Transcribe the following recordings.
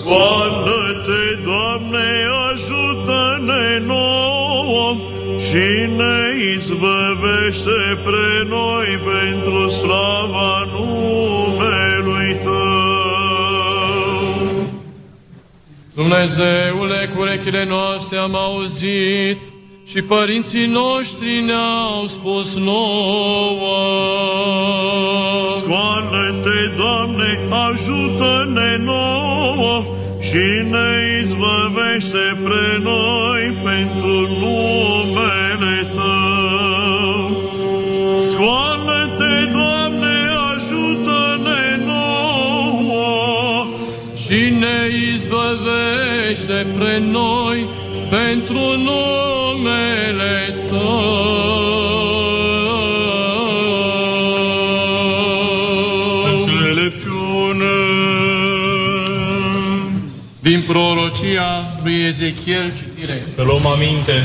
scoală-te, Doamne, ajută-ne nouă și ne izbăvește pre noi pentru slava numelui Tău. Dumnezeule, cu urechile noastre am auzit și părinții noștri ne-au spus nouă. Scoală-te, Doamne, ajută-ne nouă și ne izbăvește pre noi pentru numele Tău. Scoală-te, Doamne, ajută-ne nouă și ne izbăvește pre noi pentru numele prorocia lui Ezechiel citire. Să luăm aminte.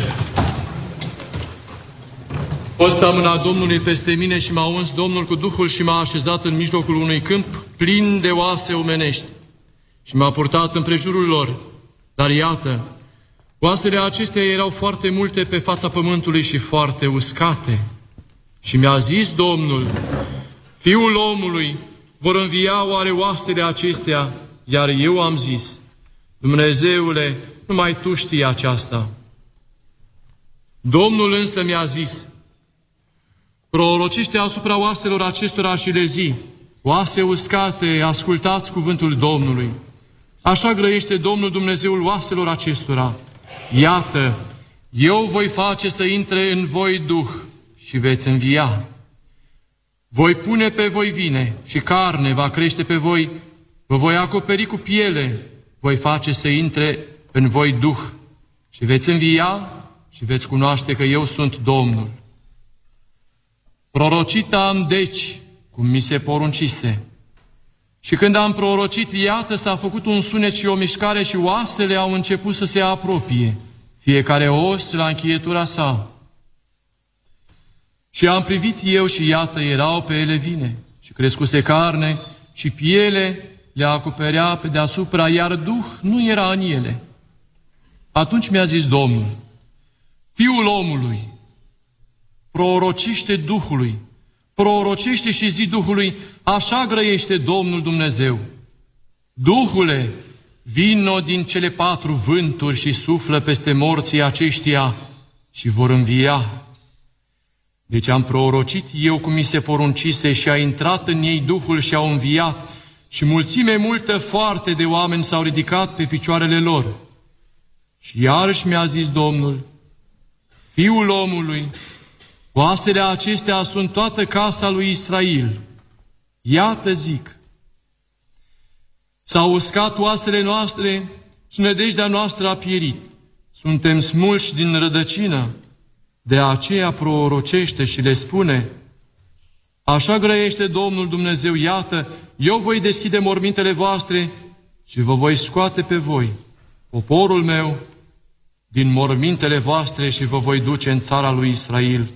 Posta mâna Domnului peste mine și m-a uns Domnul cu Duhul și m-a așezat în mijlocul unui câmp plin de oase omenești și m-a purtat în prejurul lor. Dar iată, oasele acestea erau foarte multe pe fața pământului și foarte uscate. Și mi-a zis Domnul, Fiul omului, vor învia oare oasele acestea? Iar eu am zis, Dumnezeule, numai Tu știi aceasta. Domnul însă mi-a zis, prorociște asupra oaselor acestora și le zi, oase uscate, ascultați cuvântul Domnului. Așa grăiește Domnul Dumnezeul oaselor acestora. Iată, eu voi face să intre în voi Duh și veți învia. Voi pune pe voi vine și carne va crește pe voi, vă voi acoperi cu piele, voi face să intre în voi Duh și veți învia și veți cunoaște că eu sunt Domnul. Prorocit am deci, cum mi se poruncise. Și când am prorocit, iată, s-a făcut un sunet și o mișcare și oasele au început să se apropie, fiecare os la încheietura sa. Și am privit eu și iată, erau pe ele vine și crescuse carne și piele le acoperea pe deasupra, iar Duh nu era în ele. Atunci mi-a zis Domnul, Fiul omului, prorociște Duhului, prorocește și zi Duhului, așa grăiește Domnul Dumnezeu. Duhule, vino din cele patru vânturi și suflă peste morții aceștia și vor învia. Deci am prorocit eu cum mi se poruncise și a intrat în ei Duhul și au înviat și mulțime multă foarte de oameni s-au ridicat pe picioarele lor. Și iarăși mi-a zis Domnul, Fiul omului, oasele acestea sunt toată casa lui Israel. Iată zic, s-au uscat oasele noastre și nădejdea noastră a pierit. Suntem smulși din rădăcină, de aceea prorocește și le spune, Așa grăiește Domnul Dumnezeu, iată, eu voi deschide mormintele voastre și vă voi scoate pe voi, poporul meu, din mormintele voastre și vă voi duce în țara lui Israel.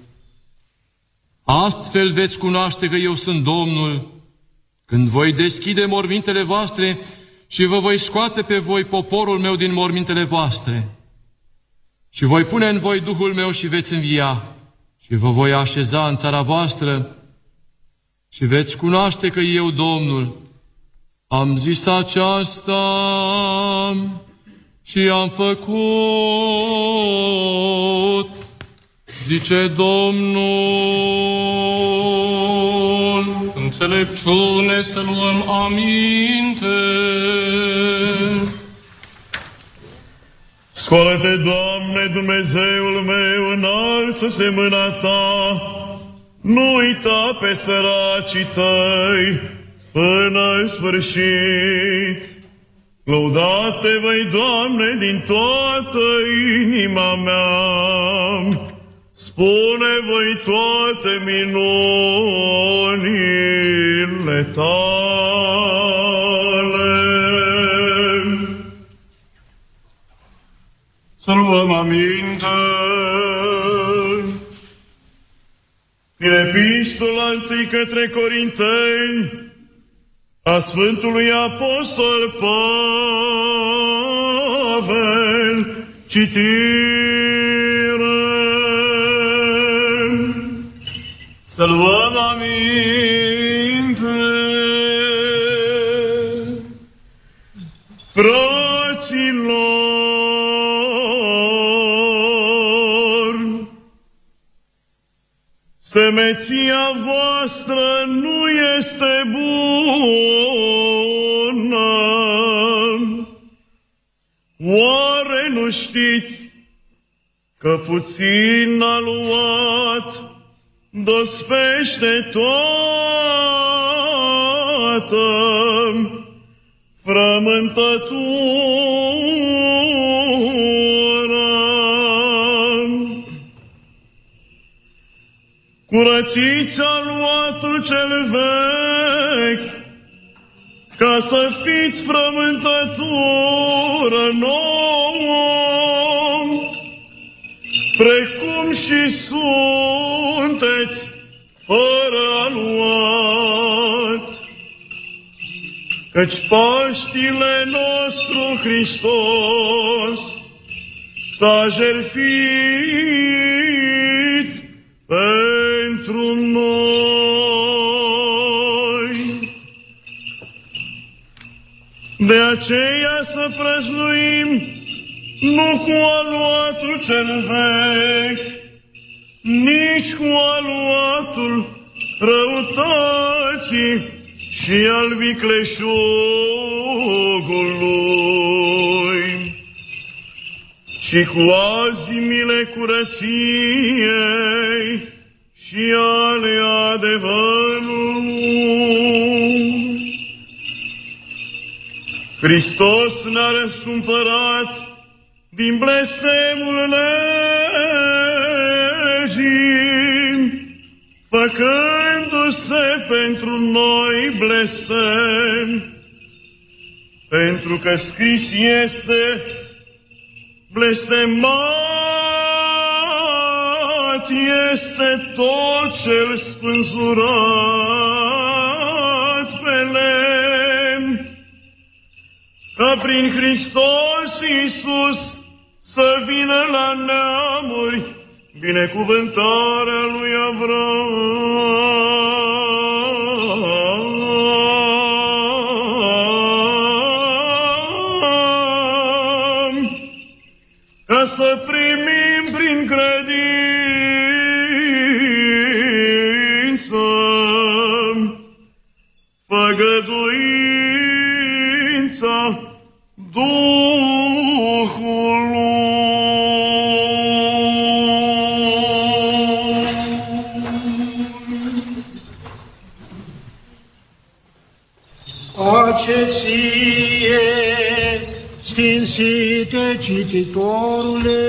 Astfel veți cunoaște că eu sunt Domnul, când voi deschide mormintele voastre și vă voi scoate pe voi poporul meu din mormintele voastre. Și voi pune în voi Duhul meu și veți învia și vă voi așeza în țara voastră și veți cunoaște că eu, Domnul, am zis aceasta și am făcut, zice Domnul. Înțelepciune să luăm aminte. Scoală-te, Doamne, Dumnezeul meu, înalță-se mâna Ta, nu uita pe săracii Tăi până în sfârșit. Lăudate voi, Doamne, din toată inima mea, spune voi toate minunile cuvintele tale. Să luăm aminte. Din epistola întâi către Corinteni, a Sfântului Apostol Pavel, citire. Să luăm aminte. Fraților, semeția voastră nu este bună. Oare nu știți că puțin a luat, dospește toată frământătura. Curățiți aluatul cel vechi, ca să fiți frământătură nouă, precum și sunteți fără aluat. Căci Paștile nostru Hristos s-a jertfit pentru noi. De aceea să prăznuim nu cu aluatul cel vechi, nici cu aluatul răutății și al vicleșugului, ci cu azimile curăției și ale adevărului. Hristos ne-a răscumpărat din blestemul legii, făcându-se pentru noi blestem, pentru că scris este blestemat este tot cel spânzurat pe lemn, ca prin Hristos Iisus să vină la neamuri binecuvântarea lui Avram, ca să sfințite cititorule,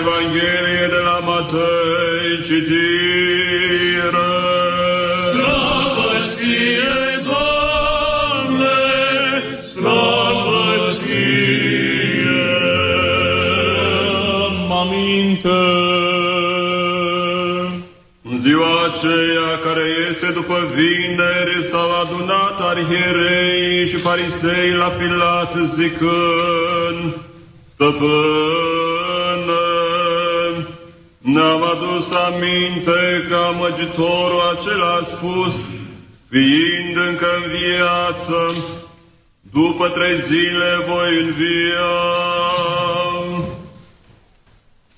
Evanghelie de la Matei, citire. Slavă ție, Doamne, slavă ție. Aminte. În ziua aceea care este după vineri s-au adunat arhierei și farisei la Pilat zicând, Stăpâne, Ne-am adus aminte că amăgitorul acela a spus, fiind încă în viață, după trei zile voi învia.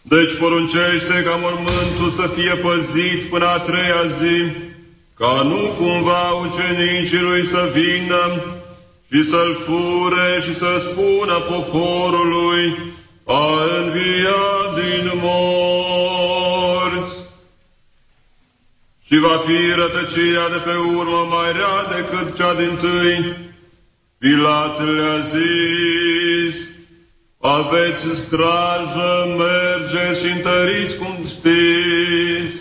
Deci poruncește ca mormântul să fie păzit până a treia zi, ca nu cumva ucenicii lui să vină și să-l fure și să spună poporului, a înviat din morți. Și va fi rătăcirea de pe urmă mai rea decât cea din tâi. Pilat le-a zis, aveți strajă, mergeți și întăriți cum știți.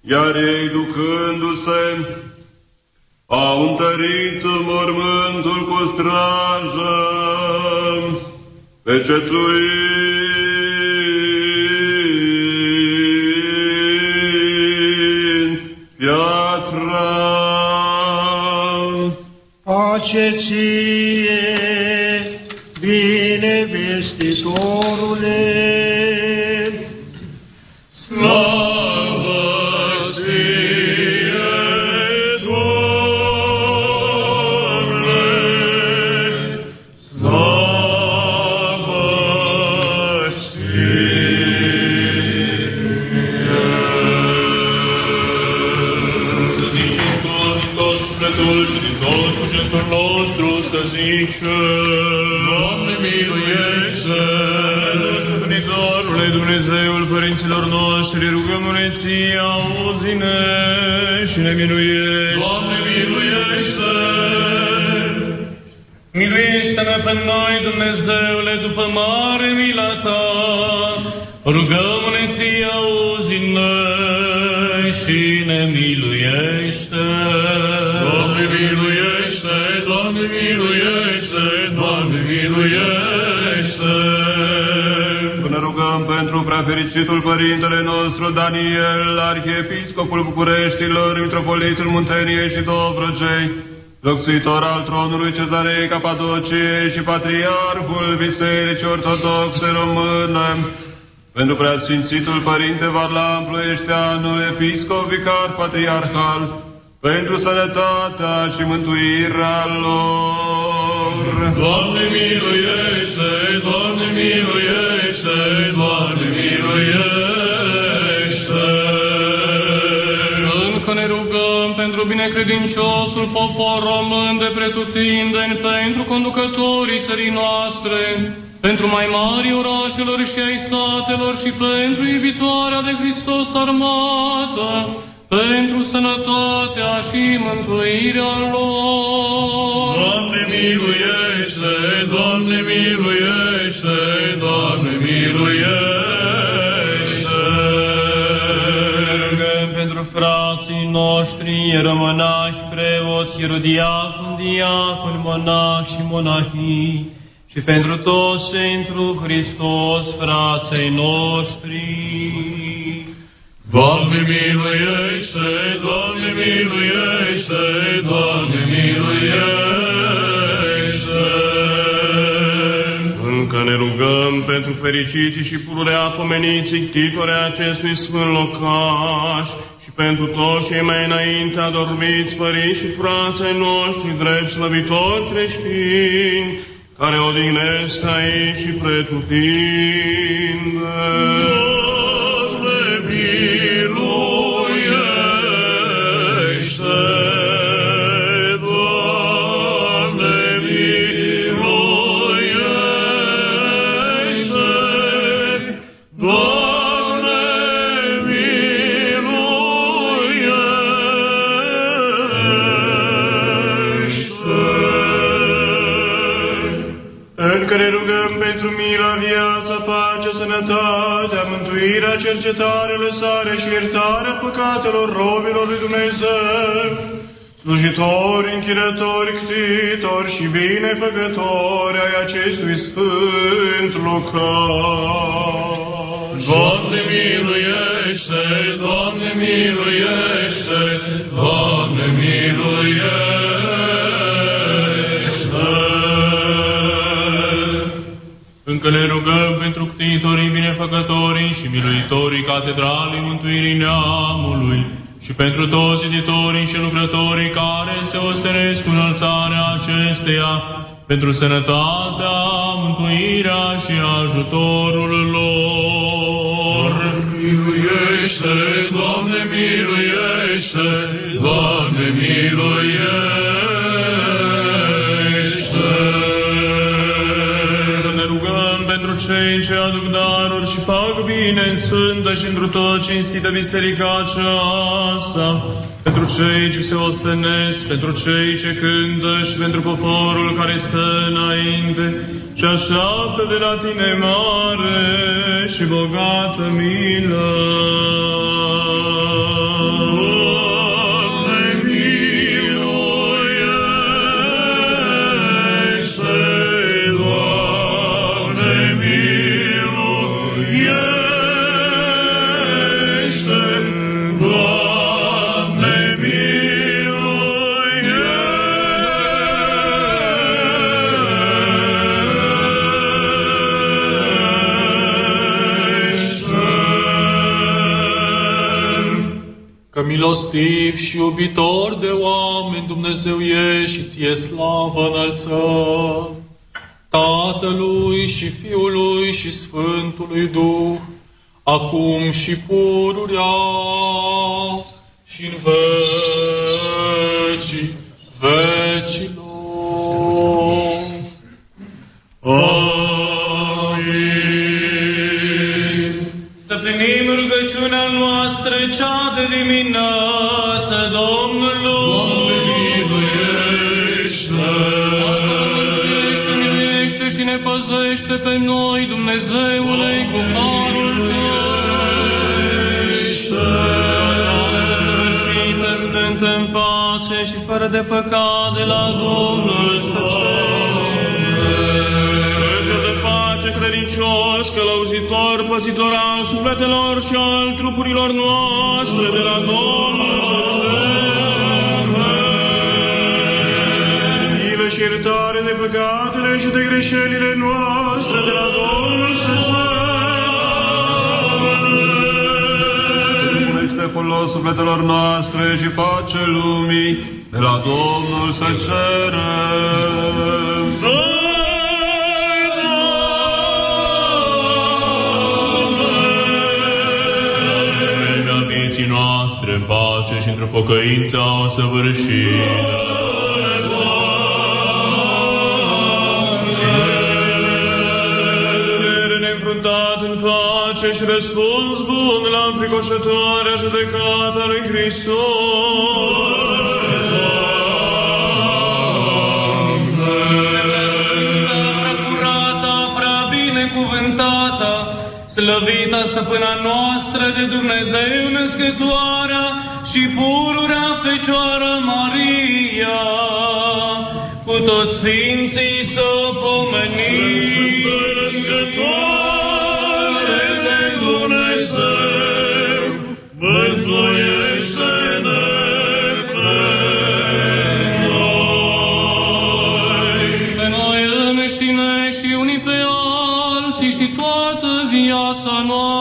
Iar ei ducându-se, au întărit mormântul cu strajă, pecetluind Pace ție, bine să zicem. Doamne miluiește! Sfântătorule Dumnezeul părinților noștri, rugăm-ne ție, auzi-ne și ne miluiește. Doamne miluiește! Miluiește-ne pe noi, Dumnezeule, după mare mila ta. Rugăm-ne ție, auzi-ne și ne miluiește. Doamne miluiește, Doamne miluiește, Doamne miluiește. Ne rugăm pentru preafericitul Părintele nostru Daniel, Arhiepiscopul Bucureștilor, Mitropolitul Munteniei și Dobrogei, locsuitor al tronului Cezarei Capadociei și Patriarhul Bisericii Ortodoxe Române, pentru preasfințitul Părinte Varlam Ploieșteanul, Episcop Vicar Patriarhal, pentru sănătatea și mântuirea lor. Doamne miluiește, Doamne miluiește, Doamne miluiește. Încă ne rugăm pentru binecredinciosul popor român de pretutindeni, pentru conducătorii țării noastre, pentru mai mari orașelor și ai satelor și pentru iubitoarea de Hristos armată, pentru sănătatea și mântuirea lor. Doamne miluiește, Doamne miluiește, Doamne miluiește. Rugăm pentru frații noștri, ierămânahi, preoți, ierodiaconi, diaconi, monahi și monahii, și pentru toți cei întru Hristos, frații noștri. Doamne miluiește, Doamne miluiește, Doamne miluiește. Încă ne rugăm pentru fericiții și pururea pomeniții ctitore acestui sfânt locaș și pentru toți cei mai înainte adormiți părinți și frații noștri drept slăvitori creștini, care odihnesc aici și pretutindeni. Mântuirea, cercetarea, lăsare și iertarea păcatelor robilor lui Dumnezeu, slujitori, închinători, ctitori și binefăcători ai acestui sfânt locaș. Doamne miluiește, Doamne miluiește, Doamne miluiește. Că ne rugăm pentru ctitorii binefăcătorii și miluitorii Catedralei Mântuirii Neamului și pentru toți editorii și lucrătorii care se ostenesc cu înălțarea acesteia, pentru sănătatea, mântuirea și ajutorul lor. Miluiește, Doamne, miluiește, Doamne, miluiește. Ce aduc daruri și fac bine în sfântă și într tot cinstită biserica aceasta, pentru cei ce se ostenesc, pentru cei ce cântă și pentru poporul care stă înainte și așteaptă de la tine mare și bogată milă. Că milostiv și iubitor de oameni Dumnezeu e și ție slavă înălțăm. Tatălui și Fiului și Sfântului Duh, acum și pururea și în vecii vecilor. Amin. Rugăciunea noastră cea de dimineață Domnului. miluiește. Miluiește, miluiește și ne păzește pe noi, Dumnezeule, cu harul Tău. Săvârșită, sfântă în pace și fără de păcat de la Domnul să Înger credincios, călăuzitor, păzitor al sufletelor și al trupurilor noastre de la Domnul să Milă și iertare de păcatele și de greșelile noastre de la Domnul să Este folos sufletelor noastre și pace lumii, de la Domnul să cerem. vremea în pace și într-o pocăință o săvârșită. neînfruntat în pace și răspuns bun la înfricoșătoarea judecată a lui Hristos. Slăvita stăpâna noastră de Dumnezeu născătoarea și pururea Fecioară Maria, cu toți sfinții să o pomenim.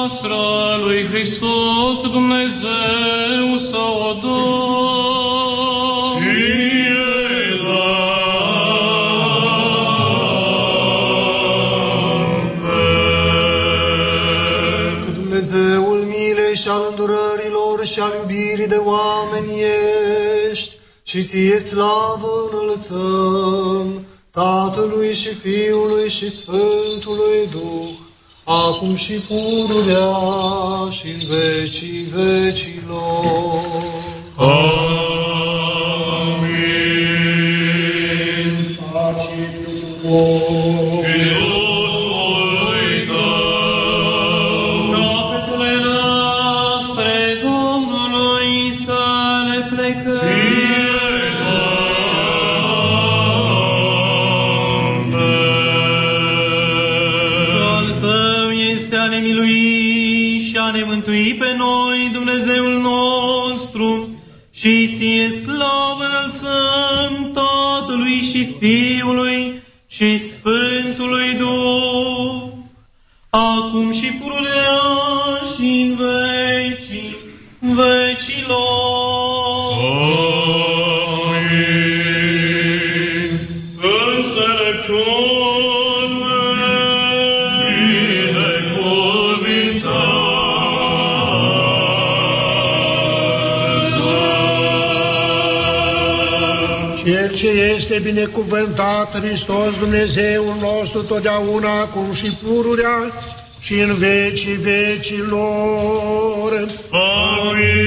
Noastră lui Hristos Dumnezeu să o dăm. Fie Că Dumnezeul milei și al îndurărilor și al iubirii de oameni ești și ție slavă înălțăm Tatălui și Fiului și Sfântului Duh, acum și pururea și în vecii vecilor. Amin. Și ție slavă înălțăm Tatălui și Fiului și Cel ce este binecuvântat Hristos Dumnezeul nostru totdeauna, acum și pururea și în vecii vecilor. Amin.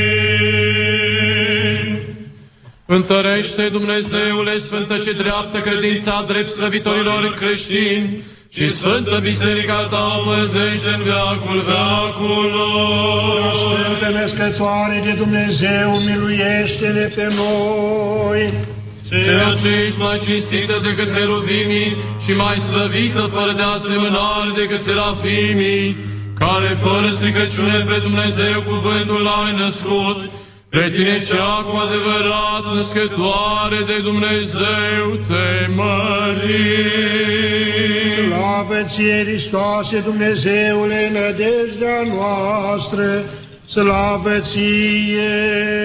Întărește, Dumnezeule, sfântă și dreaptă credința drept slăvitorilor creștini și Sfântă Biserica Ta învăzește în veacul veaculor. Sfântă Născătoare de Dumnezeu, miluiește-ne pe noi. Ceea ce ești mai cinstită decât heruvimii și mai slăvită fără de asemănare decât serafimii, care fără stricăciune pre Dumnezeu cuvântul ai născut, pe tine cea cu adevărat născătoare de Dumnezeu te mărim. Slavă ție, Hristoase, Dumnezeule, nădejdea noastră, slavă ție!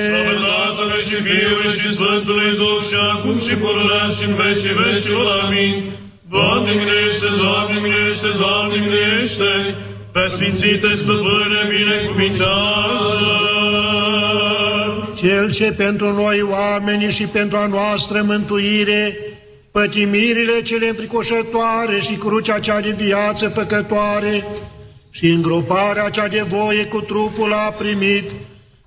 Slavă Tatălui și Fiului și Sfântului Duh și acum și pururea și în vecii vecilor. Amin. Doamne miluiește, Doamne miluiește, Doamne miluiește, Preasfințite stăpâne, binecuvintează! Cel ce pentru noi oamenii și pentru a noastră mântuire, pătimirile cele înfricoșătoare și crucea cea de viață făcătoare și îngroparea cea de voie cu trupul a primit,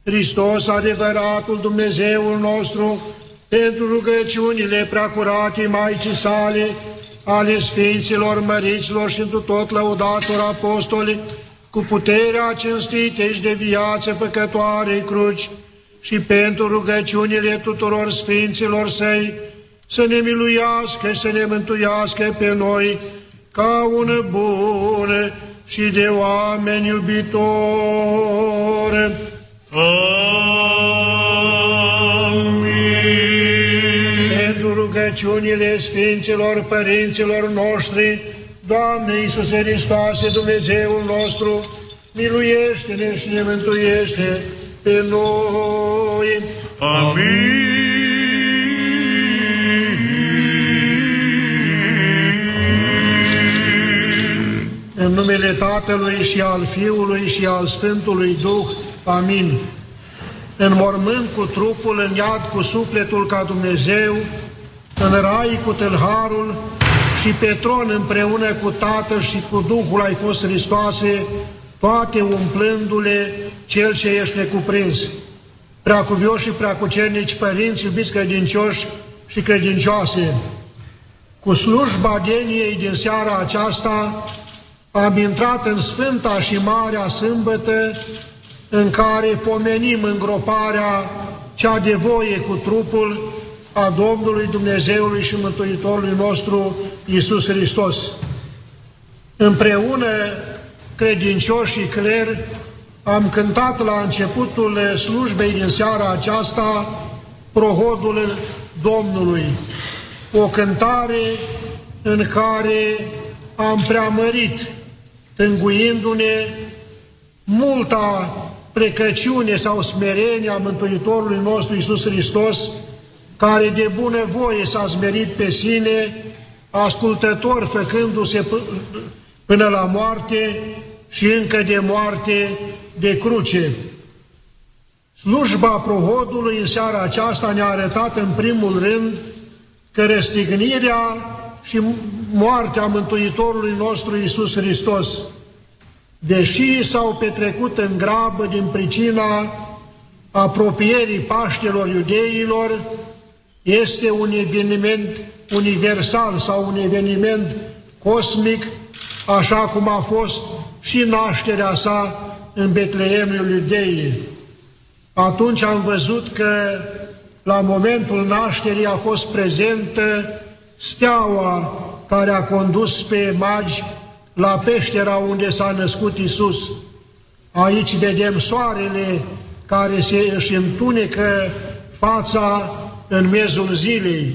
Hristos adevăratul Dumnezeul nostru, pentru rugăciunile preacurate Maicii sale, ale Sfinților, Măriților și întru tot lăudaților apostoli, cu puterea cinstite și de viață făcătoare cruci, și pentru rugăciunile tuturor Sfinților Săi, să ne miluiască și să ne mântuiască pe noi ca un bun și de oameni iubitori. Amin. Pentru rugăciunile Sfinților Părinților noștri, Doamne Iisuse Hristoase, Dumnezeul nostru, miluiește-ne și ne mântuiește pe noi. Amin. În numele Tatălui și al Fiului și al Sfântului Duh. Amin. În mormânt cu trupul, în iad cu sufletul ca Dumnezeu, în rai cu tâlharul și pe tron împreună cu Tatăl și cu Duhul ai fost Hristoase, toate umplându-le cel ce ești necuprins. Preacuvioși și preacucernici părinți, iubiți credincioși și credincioase, cu slujba deniei din seara aceasta am intrat în Sfânta și Marea Sâmbătă, în care pomenim îngroparea cea de voie cu trupul a Domnului Dumnezeului și Mântuitorului nostru Iisus Hristos. Împreună, credincioși și cler, am cântat la începutul slujbei din seara aceasta prohodul Domnului, o cântare în care am preamărit, tânguindu-ne multa precăciune sau smerenie a Mântuitorului nostru Iisus Hristos, care de bună voie s-a smerit pe sine, ascultător făcându-se până la moarte și încă de moarte de cruce. Slujba prohodului în seara aceasta ne-a arătat în primul rând că răstignirea și moartea Mântuitorului nostru Iisus Hristos, deși s-au petrecut în grabă din pricina apropierii Paștelor iudeilor, este un eveniment universal sau un eveniment cosmic, așa cum a fost și nașterea sa în Betleemul Iudeii. Atunci am văzut că la momentul nașterii a fost prezentă steaua care a condus pe magi la peștera unde s-a născut Isus. Aici vedem soarele care se își întunecă fața în mezul zilei.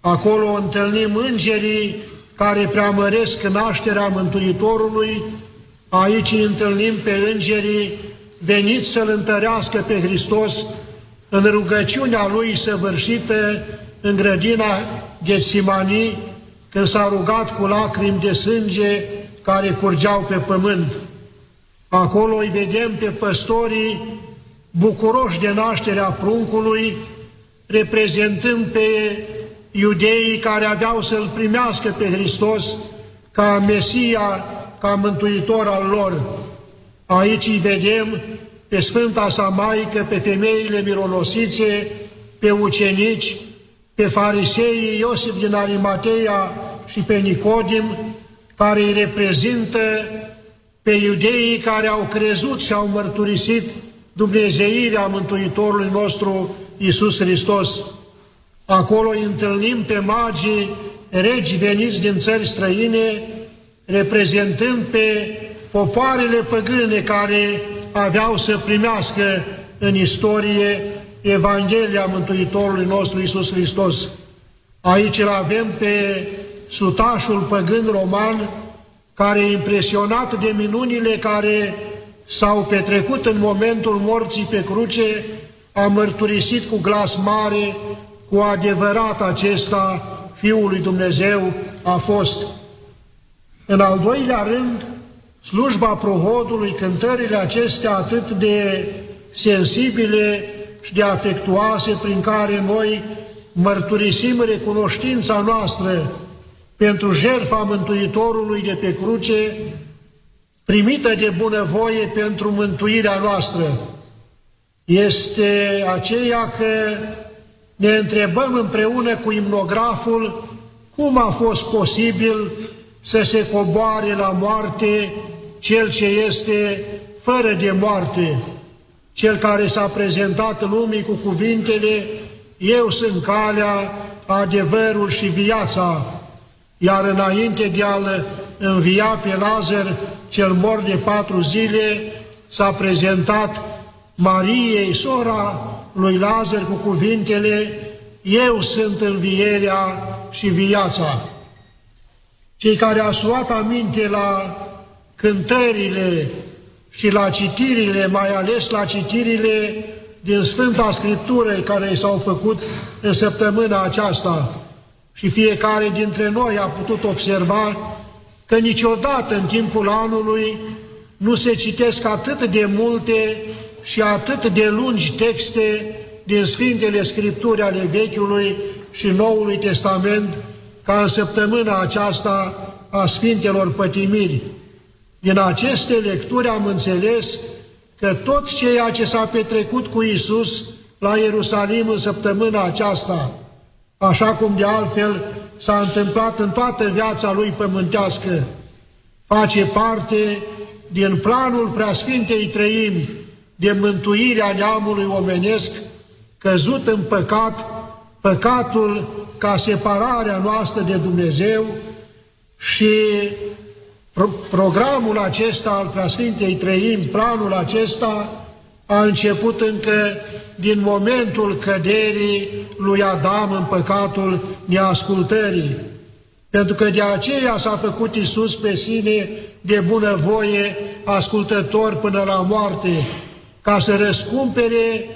Acolo întâlnim îngerii care preamăresc nașterea Mântuitorului Aici întâlnim pe îngerii veniți să-L întărească pe Hristos în rugăciunea Lui săvârșită în grădina Ghețimanii, când s-a rugat cu lacrimi de sânge care curgeau pe pământ. Acolo îi vedem pe păstorii bucuroși de nașterea pruncului, reprezentând pe iudeii care aveau să-L primească pe Hristos ca Mesia, ca Mântuitor al lor. Aici îi vedem pe Sfânta sa Maică, pe femeile mironosițe, pe ucenici, pe fariseii Iosif din Arimateia și pe Nicodim, care îi reprezintă pe iudeii care au crezut și au mărturisit Dumnezeirea Mântuitorului nostru Iisus Hristos. Acolo îi întâlnim pe magii regi veniți din țări străine, reprezentând pe popoarele păgâne care aveau să primească în istorie Evanghelia Mântuitorului nostru Iisus Hristos. Aici îl avem pe sutașul păgân roman, care e impresionat de minunile care s-au petrecut în momentul morții pe cruce, a mărturisit cu glas mare, cu adevărat acesta Fiul lui Dumnezeu a fost. În al doilea rând, slujba prohodului, cântările acestea atât de sensibile și de afectuoase prin care noi mărturisim recunoștința noastră pentru jertfa Mântuitorului de pe cruce, primită de bunăvoie pentru mântuirea noastră, este aceea că ne întrebăm împreună cu imnograful cum a fost posibil să se coboare la moarte cel ce este fără de moarte, cel care s-a prezentat lumii cu cuvintele Eu sunt calea, adevărul și viața, iar înainte de a-l învia pe Lazar, cel mor de patru zile, s-a prezentat Mariei, sora lui Lazar, cu cuvintele Eu sunt învierea și viața. Cei care au luat aminte la cântările și la citirile, mai ales la citirile din Sfânta Scriptură care s-au făcut în săptămâna aceasta, și fiecare dintre noi a putut observa că niciodată în timpul anului nu se citesc atât de multe și atât de lungi texte din Sfintele Scripturi ale Vechiului și Noului Testament ca în săptămâna aceasta a Sfintelor Pătimiri. Din aceste lecturi am înțeles că tot ceea ce s-a petrecut cu Isus la Ierusalim în săptămâna aceasta, așa cum de altfel s-a întâmplat în toată viața lui pământească, face parte din planul Preasfintei Trăimi de mântuirea neamului omenesc căzut în păcat, păcatul ca separarea noastră de Dumnezeu și programul acesta al Preasfintei Trăimi, planul acesta a început încă din momentul căderii lui Adam în păcatul neascultării. Pentru că de aceea s-a făcut Isus pe sine de bunăvoie ascultător până la moarte, ca să răscumpere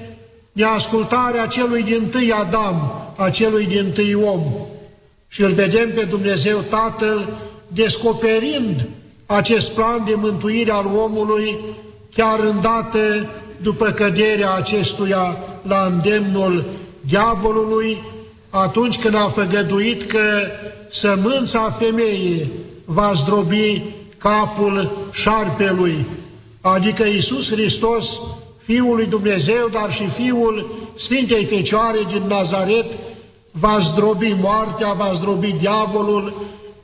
neascultarea celui din tâi Adam, a celui din tâi om. Și îl vedem pe Dumnezeu Tatăl descoperind acest plan de mântuire al omului chiar îndată după căderea acestuia la îndemnul diavolului, atunci când a făgăduit că sămânța femeii va zdrobi capul șarpelui, adică Iisus Hristos, Fiul lui Dumnezeu, dar și Fiul Sfintei Fecioare din Nazaret, va zdrobi moartea, va zdrobi diavolul,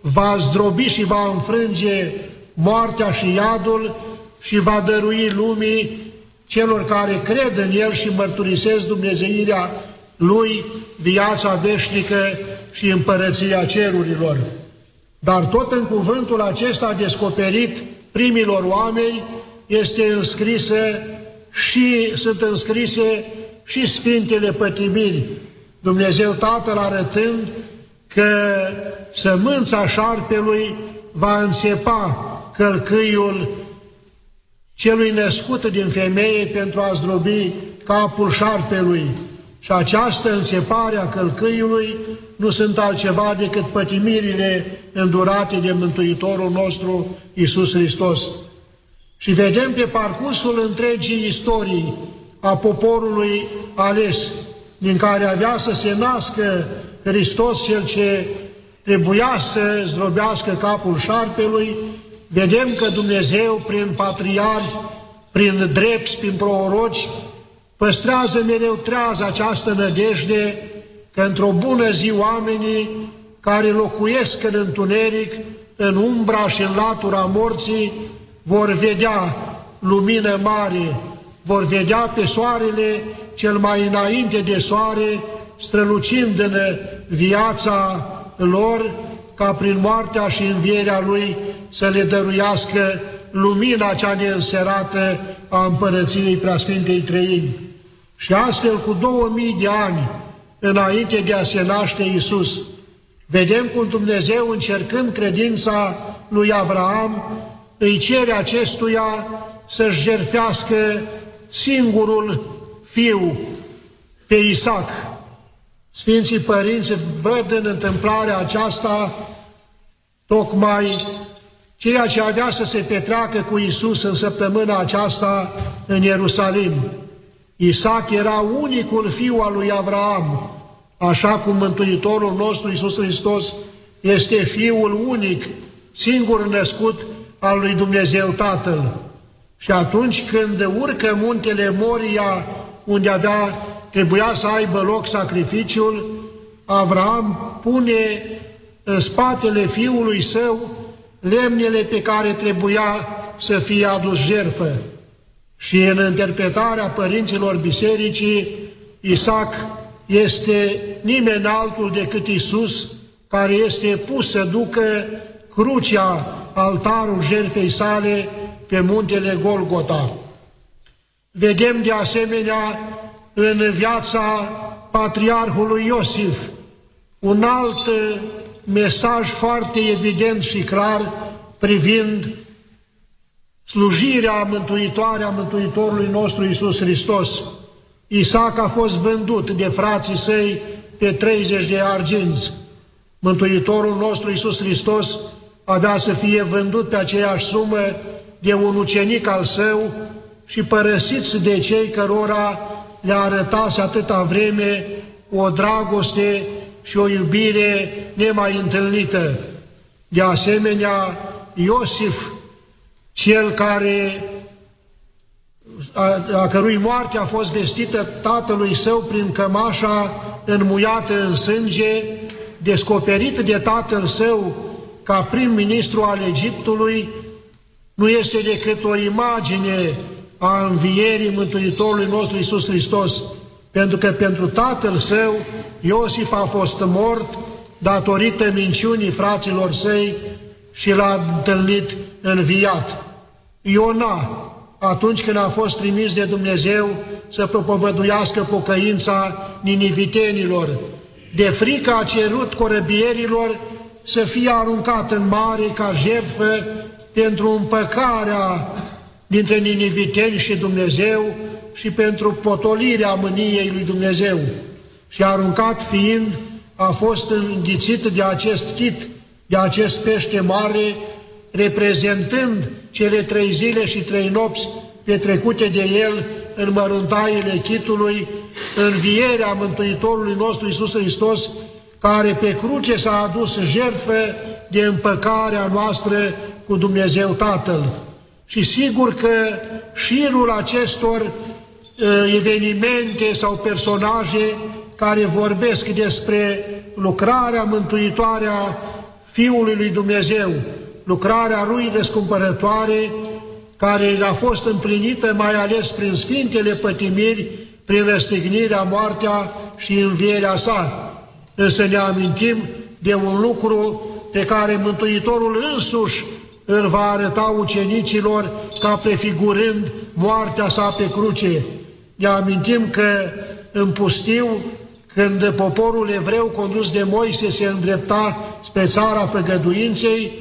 va zdrobi și va înfrânge moartea și iadul și va dărui lumii celor care cred în El și mărturisesc Dumnezeirea Lui, viața veșnică și împărăția cerurilor. Dar tot în cuvântul acesta descoperit primilor oameni este înscrisă și sunt înscrise și Sfintele Pătimiri, Dumnezeu Tatăl arătând că sămânța șarpelui va înțepa călcâiul celui născut din femeie pentru a zdrobi capul șarpelui. Și această înțepare a călcâiului nu sunt altceva decât pătimirile îndurate de Mântuitorul nostru Isus Hristos. Și vedem pe parcursul întregii istorii a poporului ales, din care avea să se nască Hristos cel ce trebuia să zdrobească capul șarpelui, vedem că Dumnezeu prin patriarhi, prin drepți, prin proroci, păstrează mereu trează această nădejde că într-o bună zi oamenii care locuiesc în întuneric, în umbra și în latura morții, vor vedea lumină mare, vor vedea pe soarele cel mai înainte de soare, strălucind în viața lor, ca prin moartea și învierea Lui să le dăruiască lumina cea neînserată a Împărăției Preasfintei Trăini. Și astfel, cu 2000 de ani înainte de a se naște Iisus, vedem cum Dumnezeu, încercând credința lui Avraam, îi cere acestuia să-și jerfească singurul fiu pe Isaac. Sfinții Părinți văd în întâmplarea aceasta tocmai ceea ce avea să se petreacă cu Isus în săptămâna aceasta în Ierusalim. Isaac era unicul fiu al lui Avraam, așa cum Mântuitorul nostru Isus Hristos este fiul unic, singur născut al lui Dumnezeu Tatăl. Și atunci când urcă muntele Moria, unde avea, trebuia să aibă loc sacrificiul, Avram pune în spatele fiului său lemnele pe care trebuia să fie adus jerfă. Și în interpretarea părinților bisericii, Isaac este nimeni altul decât Isus, care este pus să ducă crucea, altarul jertfei sale pe muntele Golgota. Vedem de asemenea în viața patriarhului Iosif un alt mesaj foarte evident și clar privind slujirea mântuitoare a Mântuitorului nostru Isus Hristos. Isaac a fost vândut de frații săi pe 30 de arginți. Mântuitorul nostru Isus Hristos avea să fie vândut pe aceeași sumă de un ucenic al său și părăsiți de cei cărora le arătase atâta vreme o dragoste și o iubire nemai întâlnită. De asemenea, Iosif, cel care a, a cărui moarte a fost vestită tatălui său prin cămașa înmuiată în sânge, descoperit de tatăl său ca prim-ministru al Egiptului, nu este decât o imagine a învierii Mântuitorului nostru Isus Hristos, pentru că pentru tatăl său Iosif a fost mort datorită minciunii fraților săi și l-a întâlnit înviat. Iona, atunci când a fost trimis de Dumnezeu să propovăduiască pocăința ninivitenilor, de frică a cerut corăbierilor să fie aruncat în mare ca jertfă pentru împăcarea dintre niniviteni și Dumnezeu și pentru potolirea mâniei lui Dumnezeu. Și aruncat fiind, a fost înghițit de acest chit, de acest pește mare, reprezentând cele trei zile și trei nopți petrecute de el în măruntaiele chitului, învierea Mântuitorului nostru Iisus Hristos, care pe cruce s-a adus jertfă de împăcarea noastră cu Dumnezeu Tatăl. Și sigur că șirul acestor uh, evenimente sau personaje care vorbesc despre lucrarea mântuitoare a Fiului lui Dumnezeu, lucrarea lui răscumpărătoare, care a fost împlinită mai ales prin sfintele pătimiri, prin răstignirea, moartea și învierea sa. Însă ne amintim de un lucru pe care Mântuitorul însuși îl va arăta ucenicilor ca prefigurând moartea sa pe cruce. Ne amintim că în pustiu, când poporul evreu condus de Moise se îndrepta spre țara făgăduinței,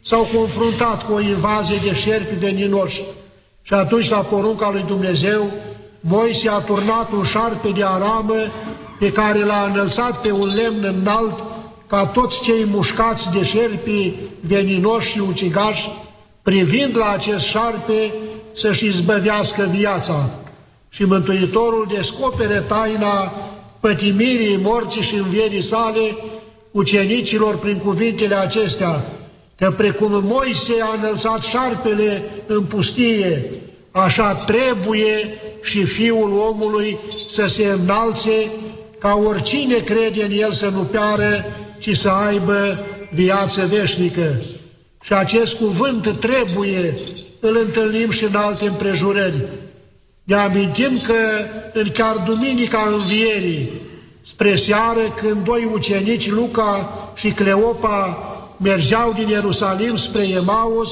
s-au confruntat cu o invazie de șerpi veninoși Și atunci, la porunca lui Dumnezeu, Moise a turnat un șarpe de aramă pe care l-a înălțat pe un lemn înalt ca toți cei mușcați de șerpii veninoși și ucigași, privind la acest șarpe, să-și izbăvească viața. Și Mântuitorul descopere taina pătimirii, morții și învierii sale ucenicilor prin cuvintele acestea, că precum Moise a înălțat șarpele în pustie, așa trebuie și Fiul omului să se înalțe ca oricine crede în El să nu piară, ci să aibă viață veșnică. Și acest cuvânt trebuie, îl întâlnim și în alte împrejurări. Ne amintim că în chiar Duminica Învierii, spre seară, când doi ucenici, Luca și Cleopa, mergeau din Ierusalim spre Emaus,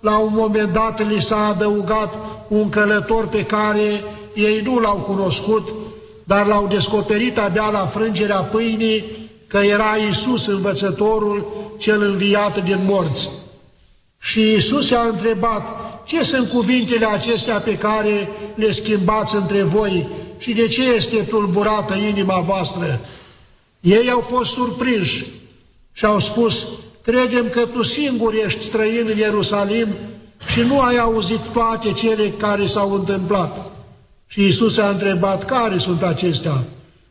la un moment dat li s-a adăugat un călător pe care ei nu l-au cunoscut, dar l-au descoperit abia la frângerea pâinii că era Isus învățătorul cel înviat din morți. Și Isus i-a întrebat, ce sunt cuvintele acestea pe care le schimbați între voi și de ce este tulburată inima voastră? Ei au fost surprinși și au spus, credem că tu singur ești străin în Ierusalim și nu ai auzit toate cele care s-au întâmplat. Și Isus a întrebat, care sunt acestea?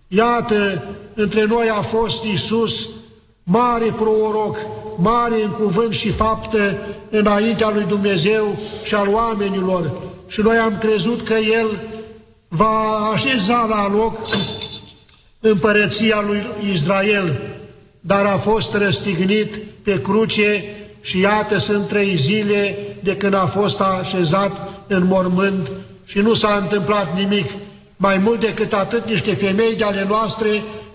Iată, între noi a fost Isus, mare proroc, mare în cuvânt și fapte înaintea lui Dumnezeu și al oamenilor. Și noi am crezut că El va așeza la loc împărăția lui Israel, dar a fost răstignit pe cruce și iată sunt trei zile de când a fost așezat în mormânt și nu s-a întâmplat nimic. Mai mult decât atât, niște femei de ale noastre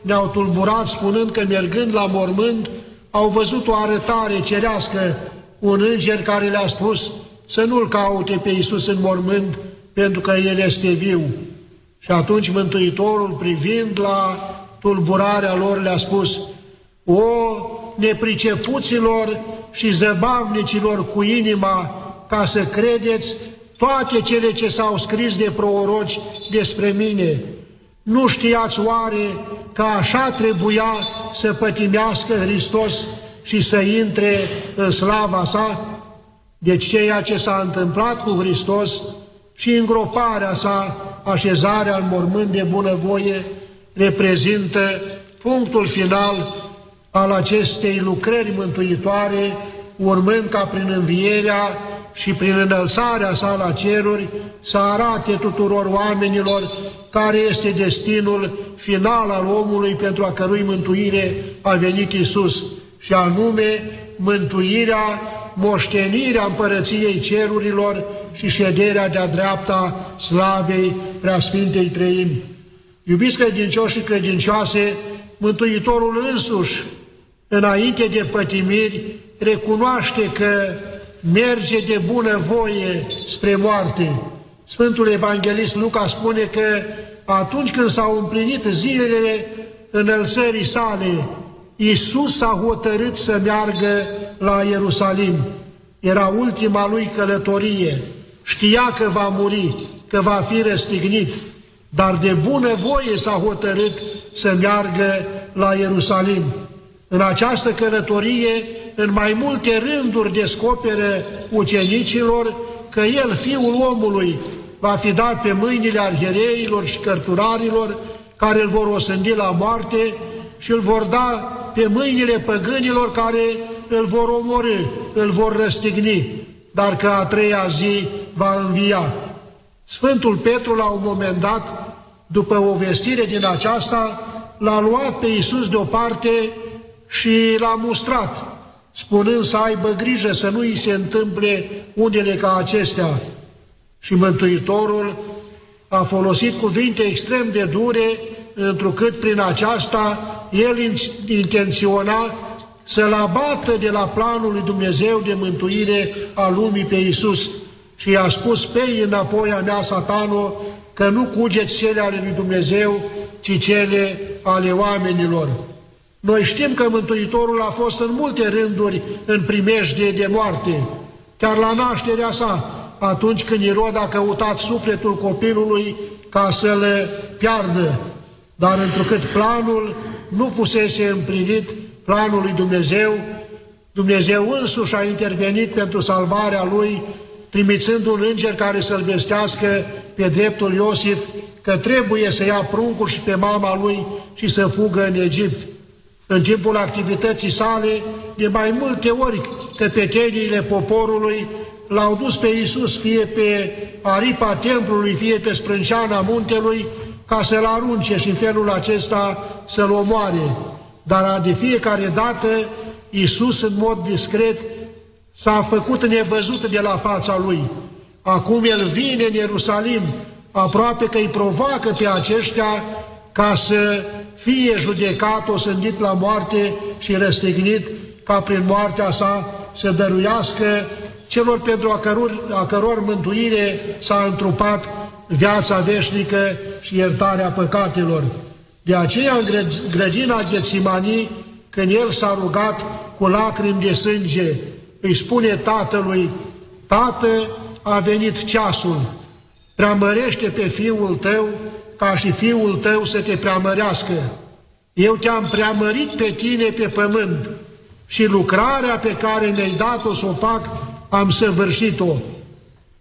ne-au tulburat spunând că mergând la mormânt au văzut o arătare cerească, un înger care le-a spus să nu-L caute pe Iisus în mormânt, pentru că El este viu. Și atunci Mântuitorul, privind la tulburarea lor, le-a spus, O nepricepuților și zăbavnicilor cu inima, ca să credeți toate cele ce s-au scris de proroci despre mine. Nu știați oare că așa trebuia să pătimească Hristos și să intre în slava sa? Deci ceea ce s-a întâmplat cu Hristos și îngroparea sa, așezarea în mormânt de bunăvoie, reprezintă punctul final al acestei lucrări mântuitoare, urmând ca prin învierea și prin înălțarea sa la ceruri să arate tuturor oamenilor care este destinul final al omului pentru a cărui mântuire a venit Isus, și anume mântuirea, moștenirea împărăției cerurilor și șederea de-a dreapta slavei Preasfintei Treimi. Iubiți credincioși și credincioase, Mântuitorul însuși, înainte de pătimiri, recunoaște că merge de bună voie spre moarte. Sfântul Evanghelist Luca spune că atunci când s-au împlinit zilele înălțării sale, Iisus a hotărât să meargă la Ierusalim. Era ultima lui călătorie. Știa că va muri, că va fi răstignit, dar de bună voie s-a hotărât să meargă la Ierusalim. În această călătorie în mai multe rânduri descopere ucenicilor că el, Fiul omului, va fi dat pe mâinile arhereilor și cărturarilor care îl vor osândi la moarte și îl vor da pe mâinile păgânilor care îl vor omorâ, îl vor răstigni, dar că a treia zi va învia. Sfântul Petru, la un moment dat, după o vestire din aceasta, l-a luat pe Iisus deoparte și l-a mustrat spunând să aibă grijă să nu îi se întâmple unele ca acestea. Și Mântuitorul a folosit cuvinte extrem de dure, întrucât prin aceasta el intenționa să-l abată de la planul lui Dumnezeu de mântuire a lumii pe Iisus. Și i-a spus pe înapoi a mea, satano, că nu cugeți cele ale lui Dumnezeu, ci cele ale oamenilor. Noi știm că Mântuitorul a fost în multe rânduri în primejdie de moarte. Chiar la nașterea sa atunci când Irod a căutat sufletul copilului ca să le piardă. Dar întrucât planul nu fusese împlinit, planul lui Dumnezeu, Dumnezeu însuși a intervenit pentru salvarea lui, trimițând un înger care să-l vestească pe dreptul Iosif că trebuie să ia pruncul și pe mama lui și să fugă în Egipt. În timpul activității sale, de mai multe ori căpeteniile poporului l-au dus pe Iisus fie pe aripa templului, fie pe sprânceana muntelui, ca să-l arunce și în felul acesta să-l omoare. Dar de fiecare dată, Iisus în mod discret s-a făcut nevăzut de la fața lui. Acum el vine în Ierusalim, aproape că îi provoacă pe aceștia ca să fie judecat, osândit la moarte și răstignit, ca prin moartea sa să dăruiască celor pentru a căror, a căror mântuire s-a întrupat viața veșnică și iertarea păcatelor. De aceea în grădina Ghețimanii, când el s-a rugat cu lacrimi de sânge, îi spune tatălui, Tată, a venit ceasul, preamărește pe fiul tău ca și fiul tău să te preamărească. Eu te-am preamărit pe tine pe pământ și lucrarea pe care mi-ai dat-o să o fac, am săvârșit-o.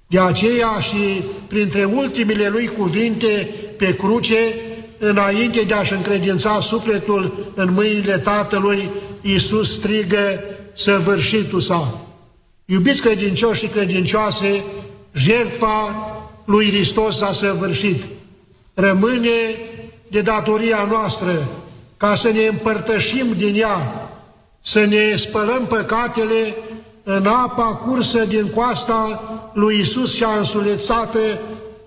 De aceea și printre ultimile lui cuvinte pe cruce, înainte de a-și încredința sufletul în mâinile Tatălui, Iisus strigă săvârșitul sa. Iubiți credincioși și credincioase, jertfa lui Hristos s-a săvârșit. Rămâne de datoria noastră ca să ne împărtășim din ea, să ne spălăm păcatele în apa cursă din coasta lui Isus și a însulețată,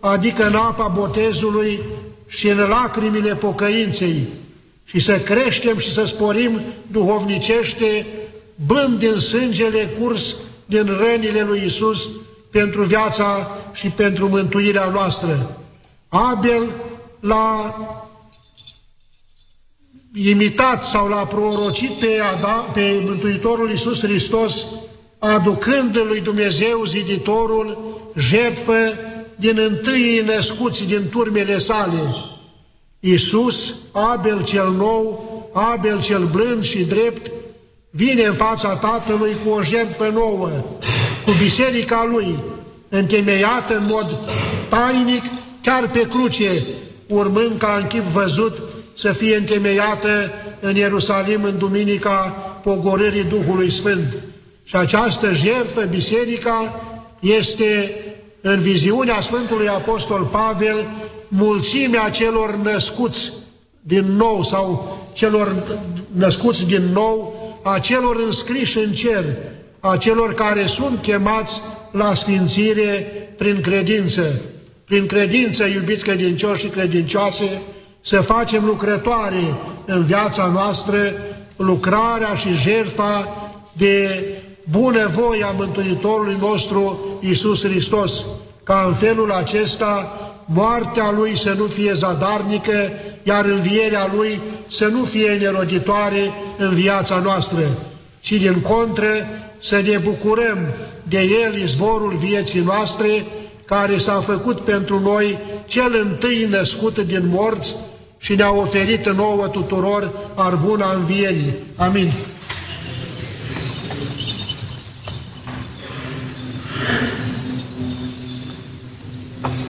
adică în apa botezului și în lacrimile pocăinței, și să creștem și să sporim duhovnicește, bând din sângele curs din rănile lui Isus pentru viața și pentru mântuirea noastră. Abel l-a imitat sau l-a prorocit pe, Ada, pe Mântuitorul Iisus Hristos, aducând lui Dumnezeu ziditorul jertfă din întâi născuți din turmele sale. Iisus, Abel cel nou, Abel cel blând și drept, vine în fața Tatălui cu o jertfă nouă, cu biserica lui, întemeiată în mod tainic, chiar pe cruce, urmând ca în chip văzut să fie întemeiată în Ierusalim în Duminica Pogorârii Duhului Sfânt. Și această jertfă, biserica, este în viziunea Sfântului Apostol Pavel mulțimea celor născuți din nou sau celor născuți din nou, a celor înscriși în cer, a celor care sunt chemați la sfințire prin credință. Prin credință, iubiți credincioși și credincioase, să facem lucrătoare în viața noastră lucrarea și jertfa de bunăvoie a Mântuitorului nostru Iisus Hristos, ca în felul acesta moartea Lui să nu fie zadarnică, iar învierea Lui să nu fie neroditoare în viața noastră, ci din contră să ne bucurăm de El, izvorul vieții noastre, care s-a făcut pentru noi cel întâi născut din morți și ne-a oferit nouă tuturor arvuna învierii. Amin.